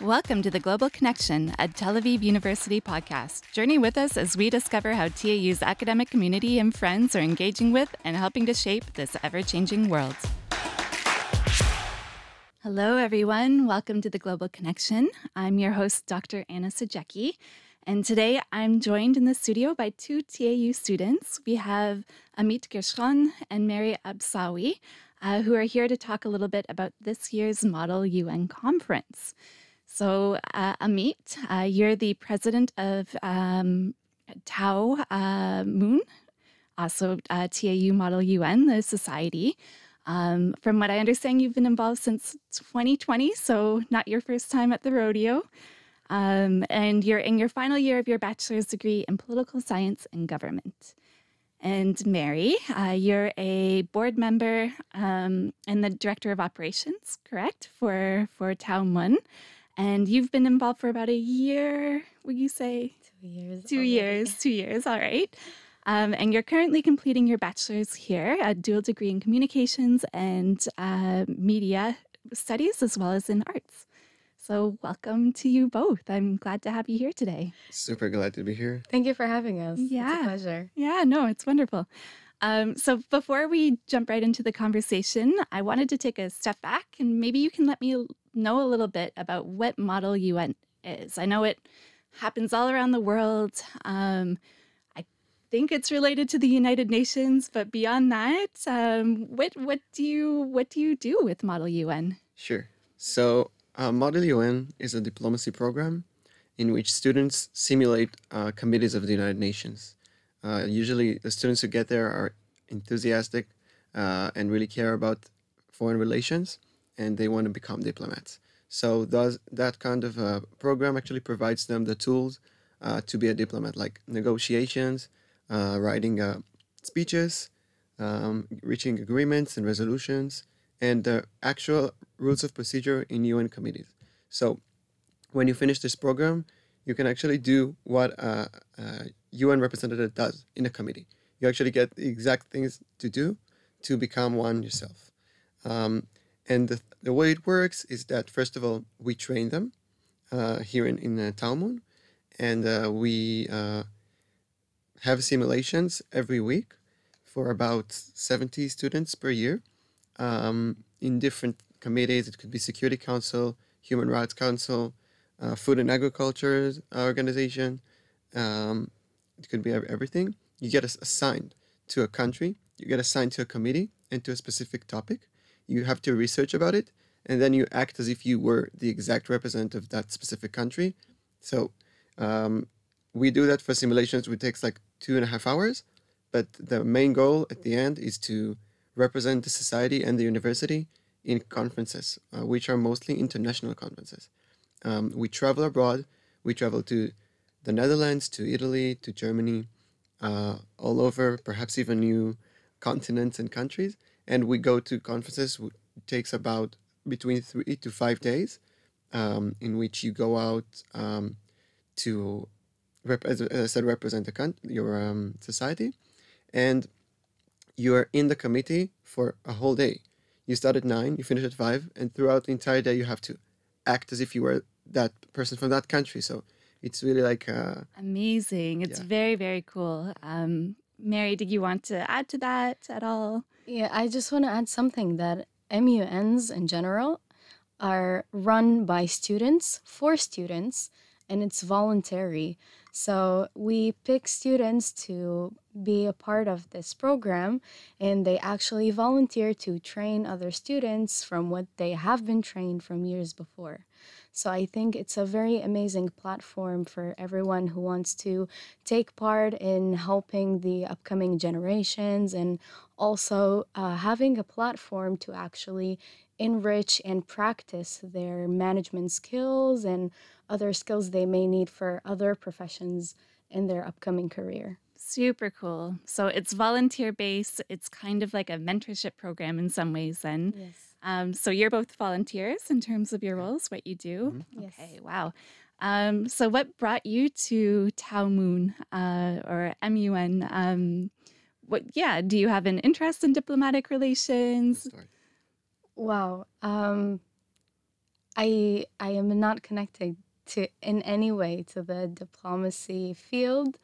Welcome to the Global Connection, a Tel Aviv University podcast. Journey with us as we discover how TAU's academic community and friends are engaging with and helping to shape this ever changing world. Hello, everyone. Welcome to the Global Connection. I'm your host, Dr. Anna Sajecki. And today I'm joined in the studio by two TAU students. We have Amit Gershon and Mary Absawy, uh, who are here to talk a little bit about this year's Model UN conference. So, uh, Amit, uh, you're the president of um, Tau uh, Mun, also uh, TAU Model UN, the society. Um, from what I understand, you've been involved since 2020, so not your first time at the rodeo. Um, and you're in your final year of your bachelor's degree in political science and government. And Mary, uh, you're a board member um, and the director of operations, correct, for for Tau Mun. And you've been involved for about a year, would you say? Two years. Two already. years, two years, all right. Um, and you're currently completing your bachelor's here, a dual degree in communications and uh, media studies, as well as in arts. So, welcome to you both. I'm glad to have you here today. Super glad to be here. Thank you for having us. Yeah. It's a pleasure. Yeah, no, it's wonderful. Um, so, before we jump right into the conversation, I wanted to take a step back and maybe you can let me know a little bit about what Model UN is. I know it happens all around the world. Um, I think it's related to the United Nations, but beyond that, um, what what do you what do you do with Model UN? Sure. So uh, Model UN is a diplomacy program in which students simulate uh, committees of the United Nations. Uh, usually, the students who get there are enthusiastic uh, and really care about foreign relations and they want to become diplomats. So does that kind of uh, program actually provides them the tools uh, to be a diplomat, like negotiations, uh, writing speeches, um, reaching agreements and resolutions, and the actual rules of procedure in UN committees. So when you finish this program, you can actually do what a, a UN representative does in a committee. You actually get the exact things to do to become one yourself. Um, and the, the way it works is that, first of all, we train them uh, here in, in uh, Tau Mun, and uh, we uh, have simulations every week for about 70 students per year um, in different committees. It could be Security Council, Human Rights Council, uh, Food and Agriculture Organization. Um, it could be everything. You get assigned to a country, you get assigned to a committee and to a specific topic you have to research about it, and then you act as if you were the exact representative of that specific country. So um, we do that for simulations, which takes like two and a half hours. But the main goal at the end is to represent the society and the university in conferences, uh, which are mostly international conferences. Um, we travel abroad. We travel to the Netherlands, to Italy, to Germany, uh, all over, perhaps even new continents and countries and we go to conferences. It takes about between three to five days, um, in which you go out um, to, rep- as, I said, represent the con- your um, society, and you are in the committee for a whole day. You start at nine, you finish at five, and throughout the entire day, you have to act as if you were that person from that country. So it's really like uh, amazing. It's yeah. very very cool. Um, Mary, did you want to add to that at all? Yeah, I just want to add something that MUNs in general are run by students for students and it's voluntary. So we pick students to be a part of this program and they actually volunteer to train other students from what they have been trained from years before. So I think it's a very amazing platform for everyone who wants to take part in helping the upcoming generations and also uh, having a platform to actually enrich and practice their management skills and other skills they may need for other professions in their upcoming career. Super cool. So it's volunteer based. It's kind of like a mentorship program in some ways, then. Yes. Um, so you're both volunteers in terms of your roles, what you do. Mm-hmm. Yes. Okay, wow. Um, so what brought you to Tau Mun uh, or MUN? Um, what? Yeah, do you have an interest in diplomatic relations? Wow. Um, I I am not connected to in any way to the diplomacy field,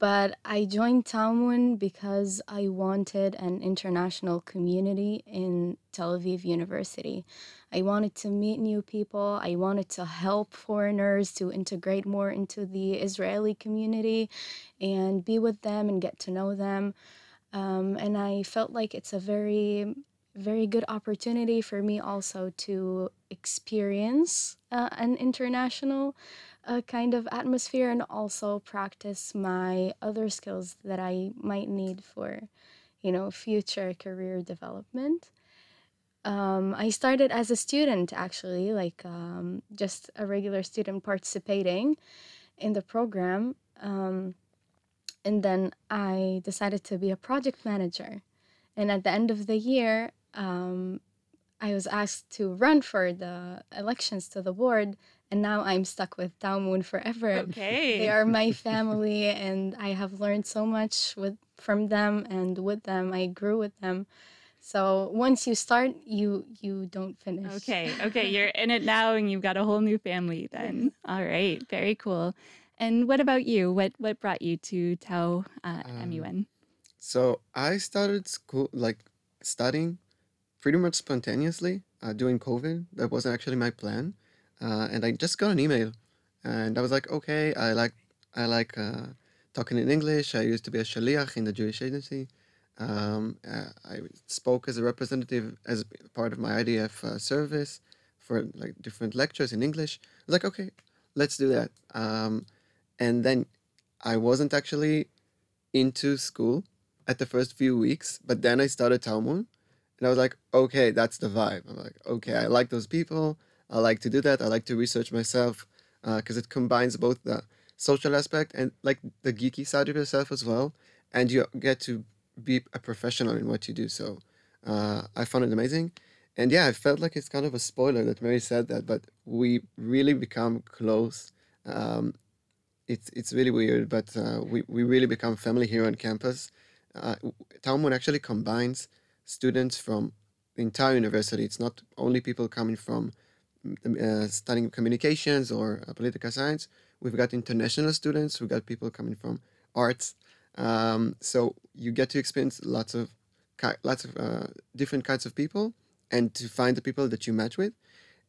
but I joined Tau Mun because I wanted an international community in Tel Aviv University. I wanted to meet new people. I wanted to help foreigners to integrate more into the Israeli community and be with them and get to know them. Um, and I felt like it's a very, very good opportunity for me also to experience uh, an international uh, kind of atmosphere and also practice my other skills that I might need for, you know, future career development. Um, I started as a student actually, like um, just a regular student participating in the program. Um, and then I decided to be a project manager. And at the end of the year, um, I was asked to run for the elections to the board, and now I'm stuck with Tau Mun forever. Okay. They are my family, and I have learned so much with from them and with them. I grew with them. So once you start, you you don't finish. Okay. Okay. You're in it now and you've got a whole new family then. All right. Very cool. And what about you? What what brought you to Tau uh, Um, MUN? so I started school, like studying pretty much spontaneously uh, during COVID. That wasn't actually my plan. Uh, and I just got an email and I was like, okay, I like, I like uh, talking in English. I used to be a shaliach in the Jewish agency. Um, uh, I spoke as a representative as part of my IDF uh, service for like different lectures in English. I was like, okay, let's do that. Um, and then I wasn't actually into school at the first few weeks, but then I started Tau Mun and I was like, okay, that's the vibe. I'm like, okay, I like those people. I like to do that. I like to research myself because it combines both the social aspect and like the geeky side of yourself as well. And you get to be a professional in what you do. So uh, I found it amazing. And yeah, I felt like it's kind of a spoiler that Mary said that, but we really become close. Um, it's it's really weird, but uh, we, we really become family here on campus. Uh, Tau Mun actually combines students from the entire university. It's not only people coming from uh, studying communications or uh, political science. We've got international students. We've got people coming from arts. Um, so you get to experience lots of lots of uh, different kinds of people, and to find the people that you match with.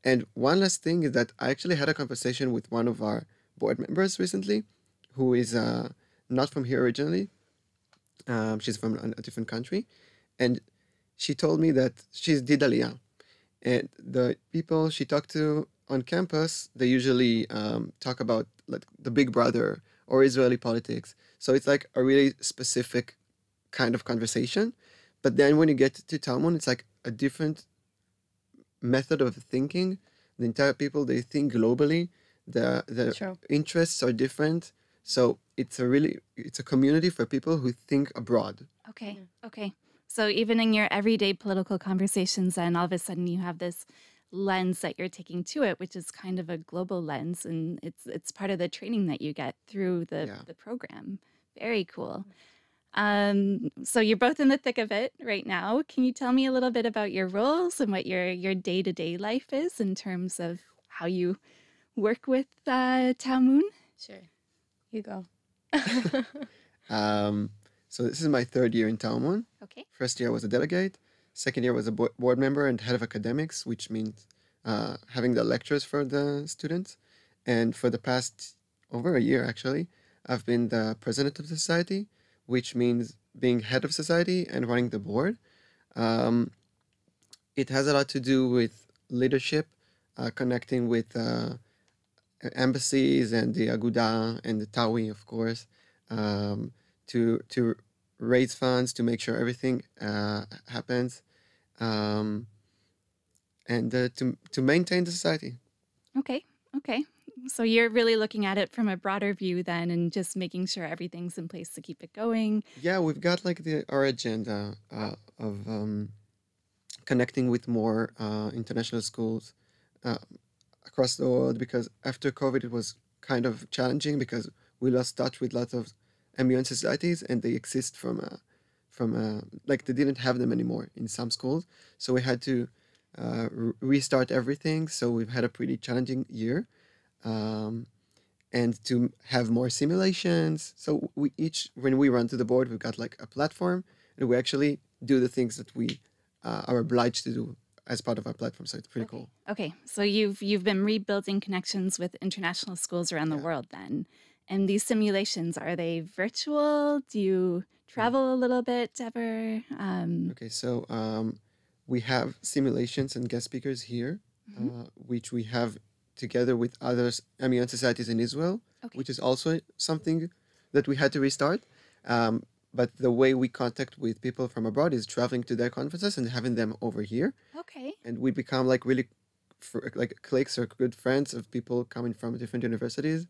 And one last thing is that I actually had a conversation with one of our board members recently, who is uh, not from here originally. Um, she's from a different country, and she told me that she's did Aliyah. And the people she talked to on campus, they usually um, talk about like the Big Brother or Israeli politics. So it's like a really specific kind of conversation. But then when you get to Tau Mun, it's like a different method of thinking. The entire people they think globally. The the True. interests are different. So it's a really it's a community for people who think abroad. Okay. Okay. So even in your everyday political conversations, then all of a sudden you have this lens that you're taking to it, which is kind of a global lens, and it's it's part of the training that you get through the Yeah. the program. Very cool. Um, so you're both in the thick of it right now. Can you tell me a little bit about your roles and what your your day to day life is in terms of how you work with uh, Tau Mun? Sure. You go. Um, so this is my third year in Tau Mun. Okay. First year I was a delegate. Second year was a bo- board member and head of academics, which means uh, having the lectures for the students. And for the past over a year, actually, I've been the president of the society, which means being head of society and running the board. Um, it has a lot to do with leadership, uh, connecting with uh, embassies and the Aguda and the Tawi, of course, um, to to raise funds to make sure everything uh, happens, um, and uh, to to maintain the society. Okay. Okay. So you're really looking at it from a broader view then and just making sure everything's in place to keep it going. Yeah, we've got like the our agenda uh, of um, connecting with more uh, international schools uh, across the world because after COVID it was kind of challenging because we lost touch with lots of MUN societies and they exist from uh, from uh, like they didn't have them anymore in some schools, so we had to uh, re- restart everything. So we've had a pretty challenging year. Um, and to have more simulations. So we each, when we run to the board, we've got like a platform, and we actually do the things that we uh, are obliged to do as part of our platform. So it's pretty okay. cool. Okay, so you've you've been rebuilding connections with international schools around the world then. And these simulations are they virtual? Do you travel a little bit ever? Um, Okay, so um, we have simulations and guest speakers here, Mhm. uh, which we have together with other MUN societies in Israel, Okay. which is also something that we had to restart. Um, but the way we contact with people from abroad is traveling to their conferences and having them over here, okay. and we become like really like cliques or good friends of people coming from different universities.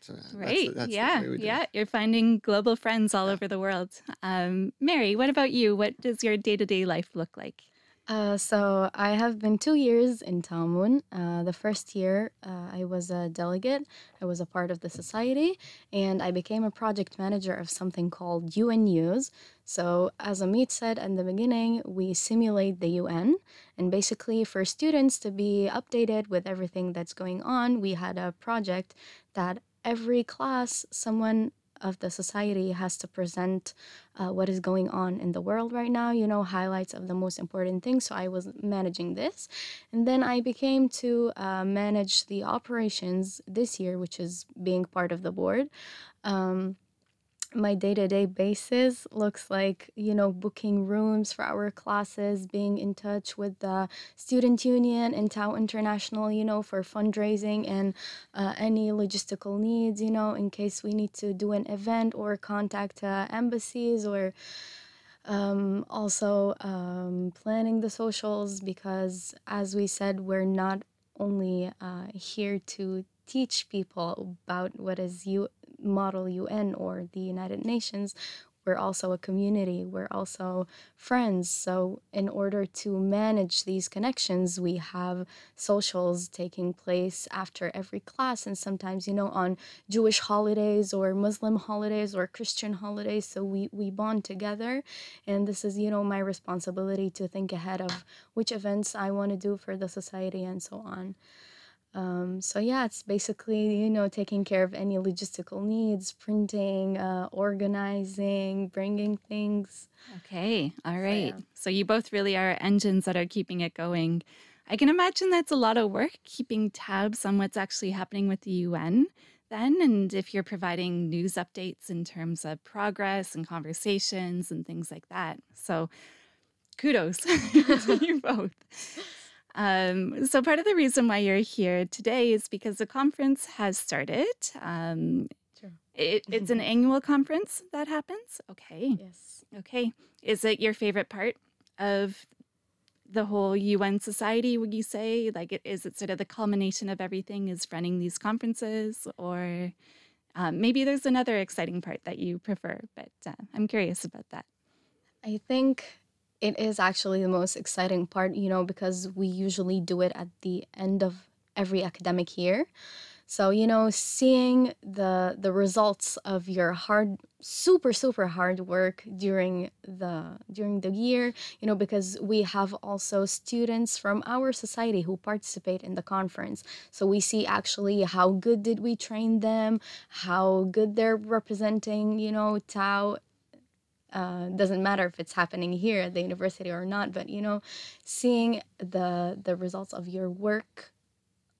So uh, that's that's yeah. way we do it. Yeah. You're finding global friends all Yeah. over the world. Um, Mary, what about you? What does your day to day life look like? Uh, so I have been two years in Tau Mun. Uh, the first year, uh, I was a delegate. I was a part of the society, and I became a project manager of something called UN News. So, as Amit said in the beginning, we simulate the UN, and basically, for students to be updated with everything that's going on, we had a project that every class, someone of the society has to present uh, what is going on in the world right now, you know, highlights of the most important things. So I was managing this. And then I became to uh, manage the operations this year, which is being part of the board. Um, my day-to-day basis looks like you know booking rooms for our classes being in touch with the student union and tau international you know for fundraising and uh, any logistical needs you know in case we need to do an event or contact uh, embassies or um, also um, planning the socials because as we said we're not only uh, here to teach people about what is U- model UN or the United Nations. We're also a community. We're also friends. So in order to manage these connections we have socials taking place after every class and sometimes you know on jewish holidays or muslim holidays or christian holidays. So we we bond together. And this is you know my responsibility to think ahead of which events i want to do for the society and so on um, so yeah, it's basically you know taking care of any logistical needs, printing, uh, organizing, bringing things. Okay. All right. yeah. So you both really are engines that are keeping it going. I can imagine that's a lot of work keeping tabs on what's actually happening with the UN then. And if you're providing news updates in terms of progress and conversations and things like that. So kudos to you both. Um, so, part of the reason why you're here today is because the conference has started. Um, Sure. it, it's an annual conference that happens. Okay. Yes. Okay. Is it your favorite part of the whole UN society, would you say? Like, it, is it sort of the culmination of everything is running these conferences? Or um, maybe there's another exciting part that you prefer, but uh, I'm curious about that. I think it is actually the most exciting part, you know, because we usually do it at the end of every academic year. So, you know, seeing the the results of your hard super super hard work during the during the year, you know, because we have also students from our society who participate in the conference. So we see actually how good did we train them, how good they're representing, you know, Tau uh, doesn't matter if it's happening here at the university or not but you know seeing the the results of your work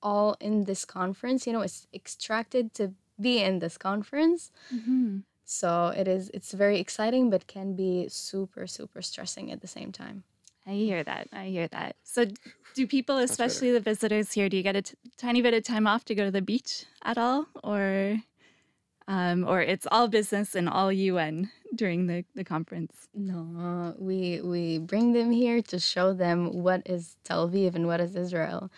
all in this conference you know it's extracted to be in this conference Mm-hmm. so it is it's very exciting but can be super super stressing at the same time I hear that. I hear that. So, do people, especially the visitors here, do you get a t- tiny bit of time off to go to the beach at all, or, um, or it's all business and all UN during the the conference? no we we bring them here to show them what is tel aviv and what is israel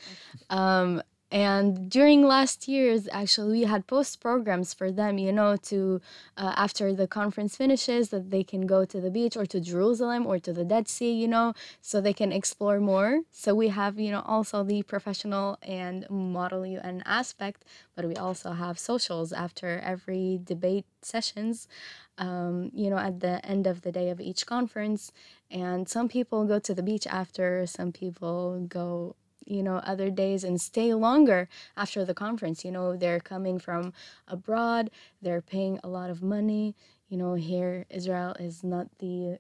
um and during last years, actually, we had post programs for them, you know, to uh, after the conference finishes, that they can go to the beach or to Jerusalem or to the Dead Sea, you know, so they can explore more. So we have, you know, also the professional and model UN aspect, but we also have socials after every debate sessions um, you know, at the end of the day of each conference. And some people go to the beach after, some people go you know other days and stay longer after the conference you know they're coming from abroad they're paying a lot of money you know here israel is not the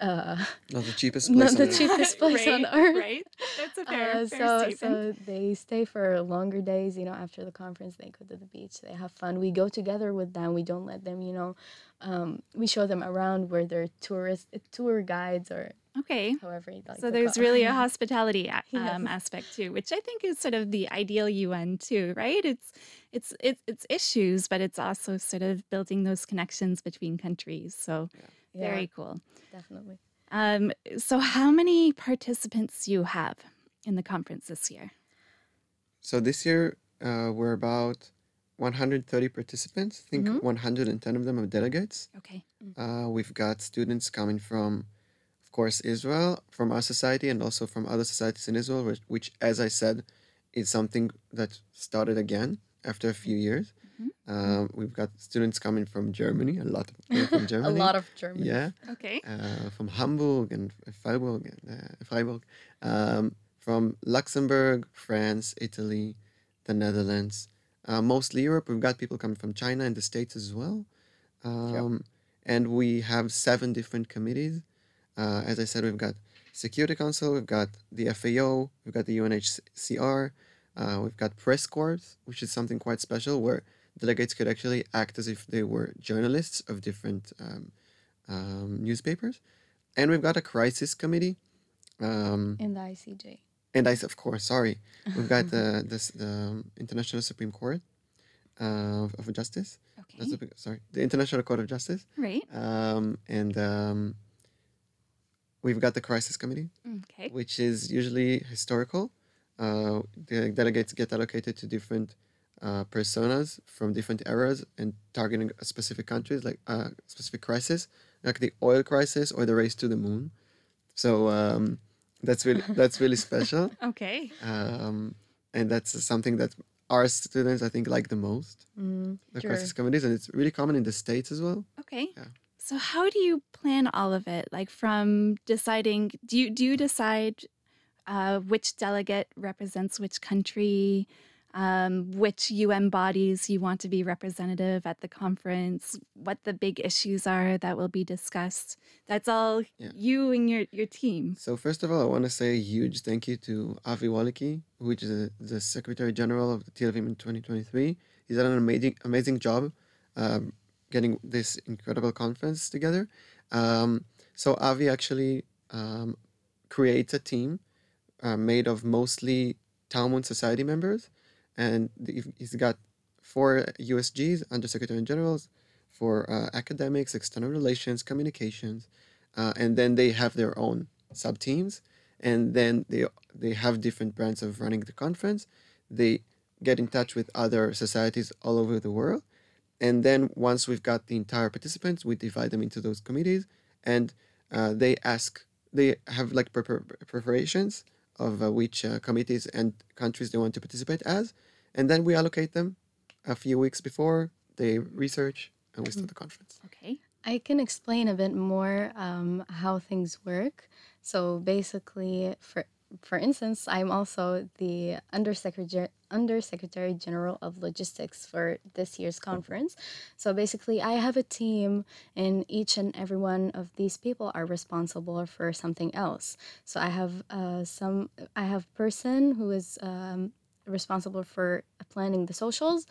uh Not the cheapest place. not on the earth. cheapest place on right, earth Right. That's a fair, uh, fair so statement. so they stay for longer days you know after the conference they go to the beach they have fun we go together with them we don't let them you know um, we show them around where they're tourist tour guides or okay. however you like So to there's call really a hospitality a- Yes. um, aspect too, which I think is sort of the ideal UN too, right? It's it's it's it's issues, but it's also sort of building those connections between countries. So Yeah, very cool. definitely Um, so how many participants you have in the conference this year? So this year uh, we're about 130 participants. I think Mhm. 110 of them are delegates. Okay. Uh, we've got students coming from, of course, Israel, from our society, and also from other societies in Israel, which, which as I said, is something that started again after a few years. Mhm. Um, we've got students coming from Germany, a lot of people from a lot of German Yeah, Okay. uh, from Hamburg and Freiburg, uh, Freiburg, um, from Luxembourg, France, Italy, the Netherlands, uh, mostly Europe. We've got people coming from China and the States as well. Um, And we have seven different committees. Uh, as I said, we've got Security Council, we've got the FAO, we've got the UNHCR, uh, we've got press corps, which is something quite special where delegates could actually act as if they were journalists of different um, um, newspapers. And we've got a crisis committee. Um, in the ICJ. and I, of course, sorry, we've got the, this, the um, International Supreme Court uh, of Justice. That's Okay. the, big- sorry, the International Court of Justice. Right. Um, and um, we've got the crisis committee, Okay. which is usually historical. Uh, the delegates get allocated to different uh, personas from different eras and targeting specific countries, like a uh, specific crisis, like the oil crisis or the race to the moon. So um, that's really that's really special, Okay. um, and that's something that our students I think like the most. Mm, The Sure. crisis committees, and it's really common in the states as well. Okay. Yeah. So how do you plan all of it? Like from deciding, do you do you decide uh, which delegate represents which country, um, which UN bodies you want to be representative at the conference, what the big issues are that will be discussed? That's all Yeah. you and your your team. So first of all, I want to say a huge thank you to Avi Wallachy, which is the, the Secretary General of the TLVM in 2023. He's done an amazing amazing job um, getting this incredible conference together. Um, so Avi actually um, creates a team uh, made of mostly Tau Mun Society members, and he's got four USGs, Undersecretary Generals, for uh, academics, external relations, communications, uh, and then they have their own sub teams, and then they they have different brands of running the conference. They get in touch with other societies all over the world, and then once we've got the entire participants, we divide them into those committees, and uh, they ask they have like prepar- preparations of uh, which uh, committees and countries they want to participate as, and then we allocate them a few weeks before they research and we start the conference. Okay. I can explain a bit more um, how things work. So basically, for for instance, I'm also the undersecretary undersecretary general of logistics for this year's conference. So basically, I have a team, and each and every one of these people are responsible for something else. So I have uh, some. I have person who is um, responsible for planning the socials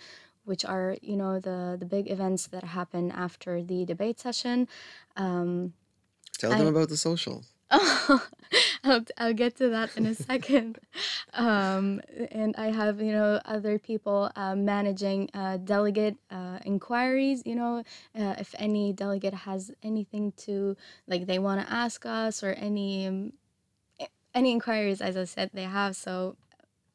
which are you know the the big events that happen after the debate session. Um, Tell them I- about the socials. I'll, I'll get to that in a second. Um, and i have you know other people uh, managing uh, delegate uh, inquiries you know uh, if any delegate has anything to like they want to ask us or any um, any inquiries as i said they have. So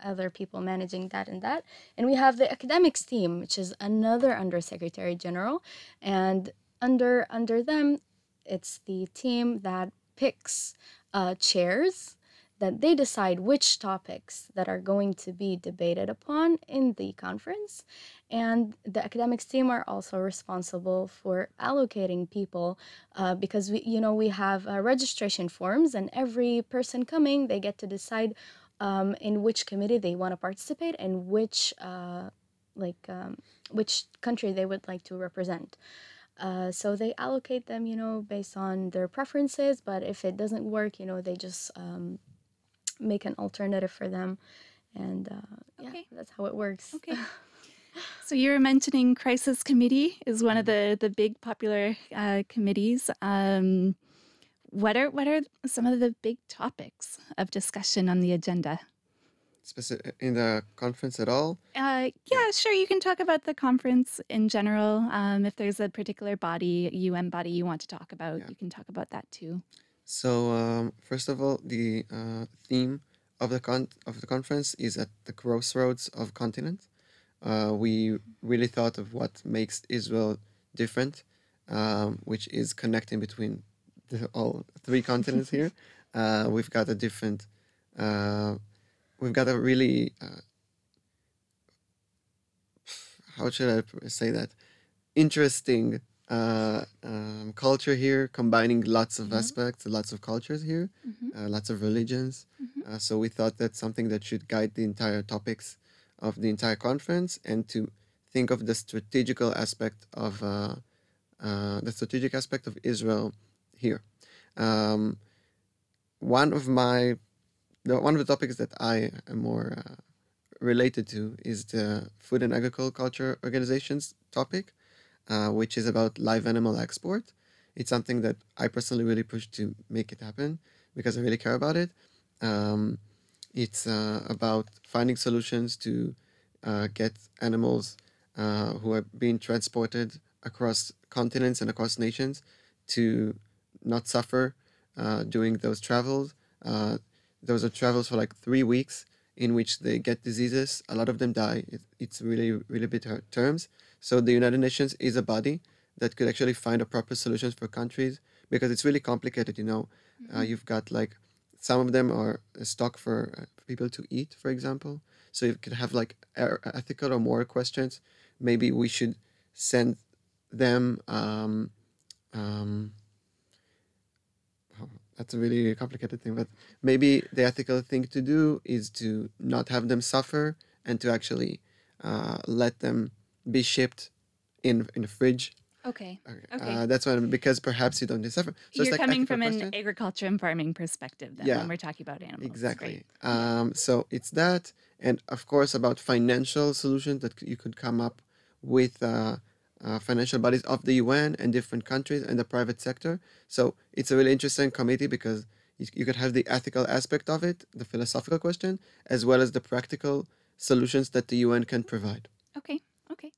other people managing that and that. And we have the academics team, which is another undersecretary general, and under under them, it's the team that picks uh, chairs that they decide which topics that are going to be debated upon in the conference and the academics team are also responsible for allocating people uh, because we you know we have uh, registration forms and every person coming they get to decide um, in which committee they want to participate and which uh, like um, which country they would like to represent uh, so they allocate them you know based on their preferences but if it doesn't work you know they just um, make an alternative for them and uh, Okay. yeah that's how it works Okay. So you were mentioning crisis committee is one of the the big popular uh, committees. Um, what are what are some of the big topics of discussion on the agenda? Speci- in the conference at all. Uh, yeah, sure. You can talk about the conference in general. Um, if there's a particular body, UN body you want to talk about, Yeah. you can talk about that too. So um, first of all, the uh, theme of the con- of the conference is at the crossroads of continents. Uh, we really thought of what makes Israel different, um, which is connecting between the, all three continents here. Uh, we've got a different, uh, we've got a really, uh, how should I say that, interesting uh, um, culture here, combining lots of Mhm. aspects, lots of cultures here, Mhm. uh, lots of religions. Mhm. Uh, so we thought that's something that should guide the entire topics of the entire conference and to think of the strategical aspect of uh, uh, the strategic aspect of Israel here. Um, one of my one of the topics that I am more uh, related to is the Food and Agriculture Organization's topic, uh, which is about live animal export. It's something that I personally really push to make it happen because I really care about it. Um, it's uh, about finding solutions to uh, get animals uh, who are being transported across continents and across nations to not suffer uh, during those travels. Uh, those are travels for like three weeks in which they get diseases. A lot of them die. It, it's really, really bitter terms. So the United Nations is a body that could actually find a proper solutions for countries because it's really complicated. You know, uh, you've got like some of them are a stock for uh, people to eat, for example. So you could have like er- ethical or moral questions. Maybe we should send them. Um, um, that's a really complicated thing, but maybe the ethical thing to do is to not have them suffer and to actually uh, let them be shipped in in a fridge. Okay. Okay. Uh, that's one because perhaps you don't suffer. So You're like coming from an agriculture and farming perspective then Yeah. when we're talking about animals. Exactly. Um, so it's that, and of course about financial solutions that you could come up with uh, uh, financial bodies of the UN and different countries and the private sector. So it's a really interesting committee because you, you could have the ethical aspect of it, the philosophical question, as well as the practical solutions that the UN can provide. Okay. Okay.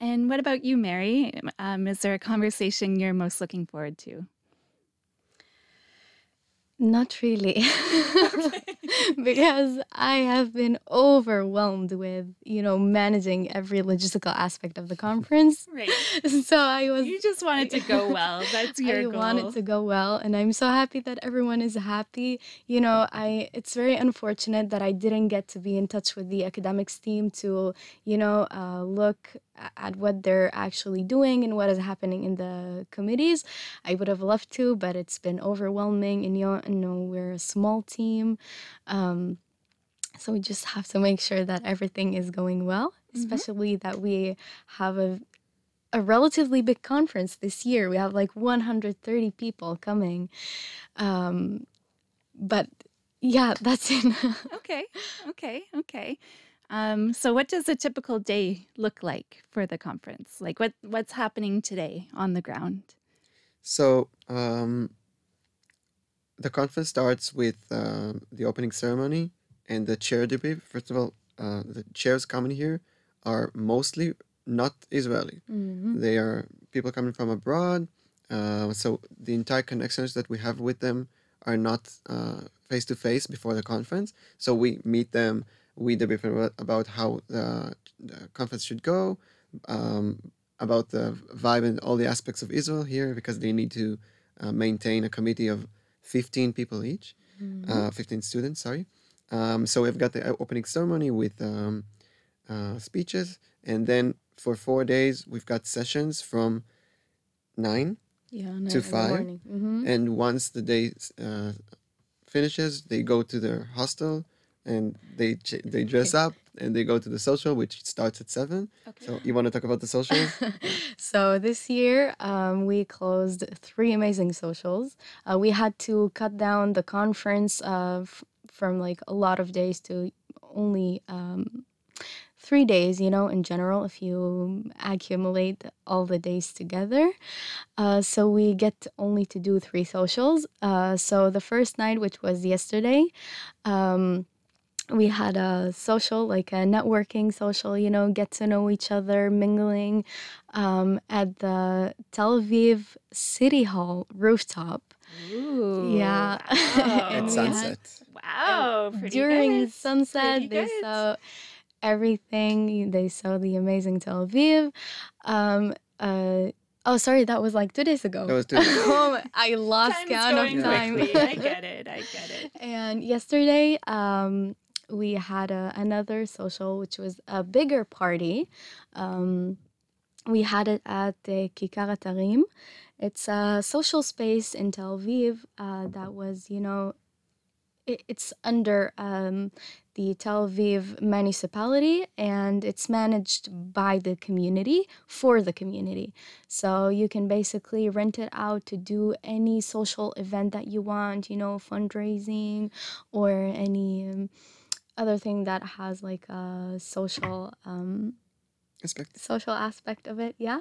And what about you, Mary? Um, is there a conversation you're most looking forward to? Not really. because I have been overwhelmed with, you know, managing every logistical aspect of the conference. Right. So I was You just wanted to go well. That's your I goal. want it to go well and I'm so happy that everyone is happy. You know, I it's very unfortunate that I didn't get to be in touch with the academics team to, you know, uh, look at what they're actually doing and what is happening in the committees. I would have loved to, but it's been overwhelming and you know, we're a small team. Um, so we just have to make sure that everything is going well, Mhm. especially that we have a a relatively big conference this year. We have like 130 people coming. Um, but yeah, that's it. Okay. Okay. Okay. Um, so what does a typical day look like for the conference? Like what what's happening today on the ground? So um, the conference starts with um, the opening ceremony and the chair debrief. First of all, uh, the chairs coming here are mostly not Israeli. Mhm. They are people coming from abroad. Uh, so the entire connections that we have with them are not face to face before the conference. So we meet them we debrief about, about how the, the conference should go, um, about the vibe and all the aspects of Israel here, because they need to uh, maintain a committee of 15 people each, uh, 15 students, sorry. Um, so we've got the opening ceremony with um, uh, speeches, and then for four days we've got sessions from nine, Yeah, To five? morning. Mhm. and once the day uh, finishes, they go to their hostel and they ch- they dress up and they go to the social, which starts at seven. So you want to talk about the socials? So this year, um, we closed three amazing socials. Uh, we had to cut down the conference uh, f- from like a lot of days to only um, three days. You know, in general, if you accumulate all the days together, uh, so we get only to do three socials. Uh, so the first night, which was yesterday. Um, we had a social, like a networking social, you know, get to know each other, mingling um, at the Tel Aviv City Hall rooftop. Ooh. Yeah. Wow. At we had- sunset. Wow. Pretty During good. sunset, Pretty they good. saw everything. They saw the amazing Tel Aviv. Um, uh, oh, sorry, that was like two days ago. That was two days ago. oh, I lost Time is count going of time. quickly. I get it. I get it. And yesterday, um, we had a, another social, which was a bigger party. Um, we had it at the Kikar Atarim. It's a social space in Tel Aviv uh, that was, you know, it, it's under um, the Tel Aviv municipality and it's managed by the community for the community. So you can basically rent it out to do any social event that you want, you know, fundraising or any um, other thing that has like a social um, Aspect. social aspect of it, yeah.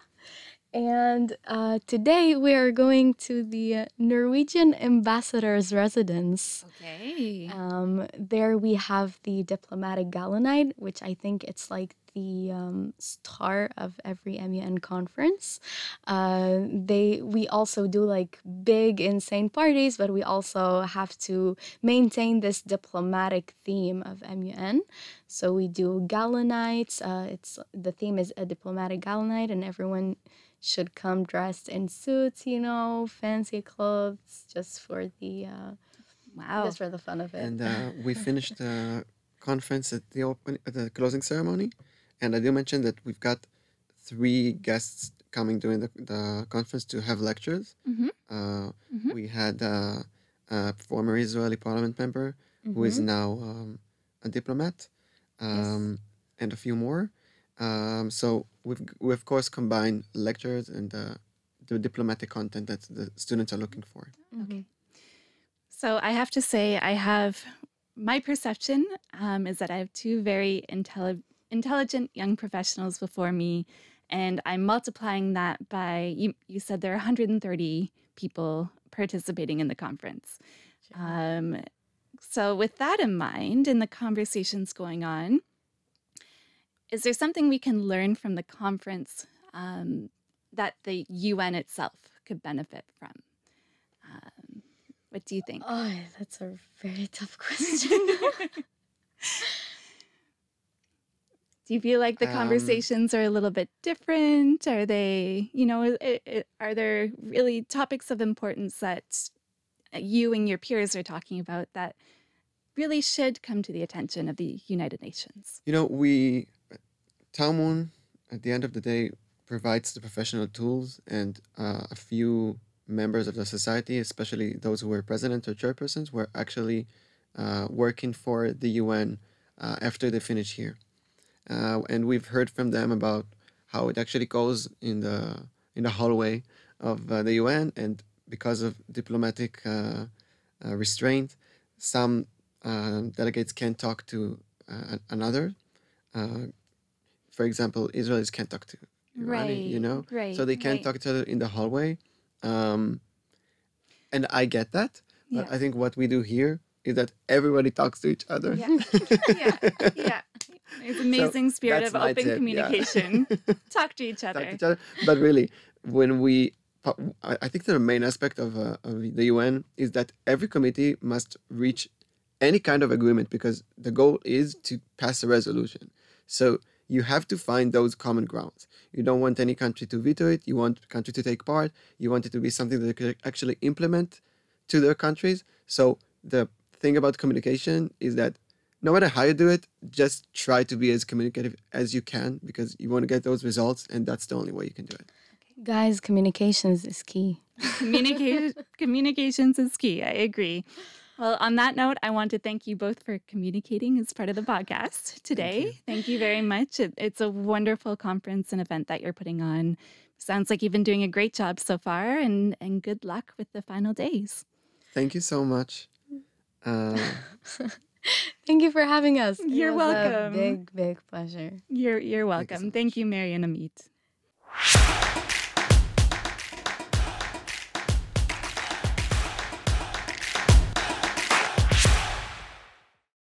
And uh, today we are going to the uh, Norwegian ambassador's residence. Okay. Um, there we have the diplomatic gala night, which I think it's like the um, star of every MUN conference. Uh, they we also do like big insane parties, but we also have to maintain this diplomatic theme of MUN. So we do gala nights. Uh, it's the theme is a diplomatic gala night, and everyone should come dressed in suits, you know, fancy clothes, just for the uh, Wow. just for the fun of it. And uh, we finished the conference at the open at the closing ceremony, and I do mention that we've got three guests coming during the, the conference to have lectures. Mhm. Uh, Mhm. We had uh, a former Israeli parliament member who is Mhm. now um, a diplomat, um, and a few more. Um, so we've we of course combined lectures and uh, the diplomatic content that the students are looking for. Mhm. So I have to say, I have my perception um, is that I have two very intelli- intelligent young professionals before me, and I'm multiplying that by you. You said there are 130 people participating in the conference. Um, so with that in mind, and the conversations going on, is there something we can learn from the conference um, that the UN itself could benefit from? Um, what do you think? Oh, that's a very tough question. Do you feel like the Um, conversations are a little bit different? Are they, you know, i i are there really topics of importance that you and your peers are talking about that really should come to the attention of the United Nations? You know, we Tau Mun at the end of the day provides the professional tools and uh, a few members of the society, especially those who were president or chairpersons, were actually uh, working for the UN uh, after they finish here, uh, and we've heard from them about how it actually goes in the in the hallway of uh, the UN, and because of diplomatic uh, uh, restraint, some uh, delegates can't talk to uh, another. Uh, for example, Israelis can't talk to Irani, you know, right. so they can't right. talk to each other in the hallway. Um, and I get that, but Yeah. I think what we do here is that everybody talks to each other. Yeah, yeah, yeah. It's amazing spirit of open tip, yeah. communication. Talk to each talk other. to each other. But really, when we, I I think the main aspect of, uh, of the UN is that every committee must reach any kind of agreement because the goal is to pass a resolution. So you have to find those common grounds. You don't want any country to veto it. You want country to take part. You want it to be something that they could actually implement to their countries. So the thing about communication is that no matter how you do it, just try to be as communicative as you can because you want to get those results, and that's the only way you can do it. Guys, communications is key. Communica- communications is key. I agree. Well, on that note, I want to thank you both for communicating as part of the podcast today. Thank you, thank you very much. It, it's a wonderful conference and event that you're putting on. Sounds like you've been doing a great job so far, and, and good luck with the final days. Thank you so much. Uh, Thank you for having us. You're welcome. big, big pleasure. You're you're welcome. Thank you, so Thank you Amit.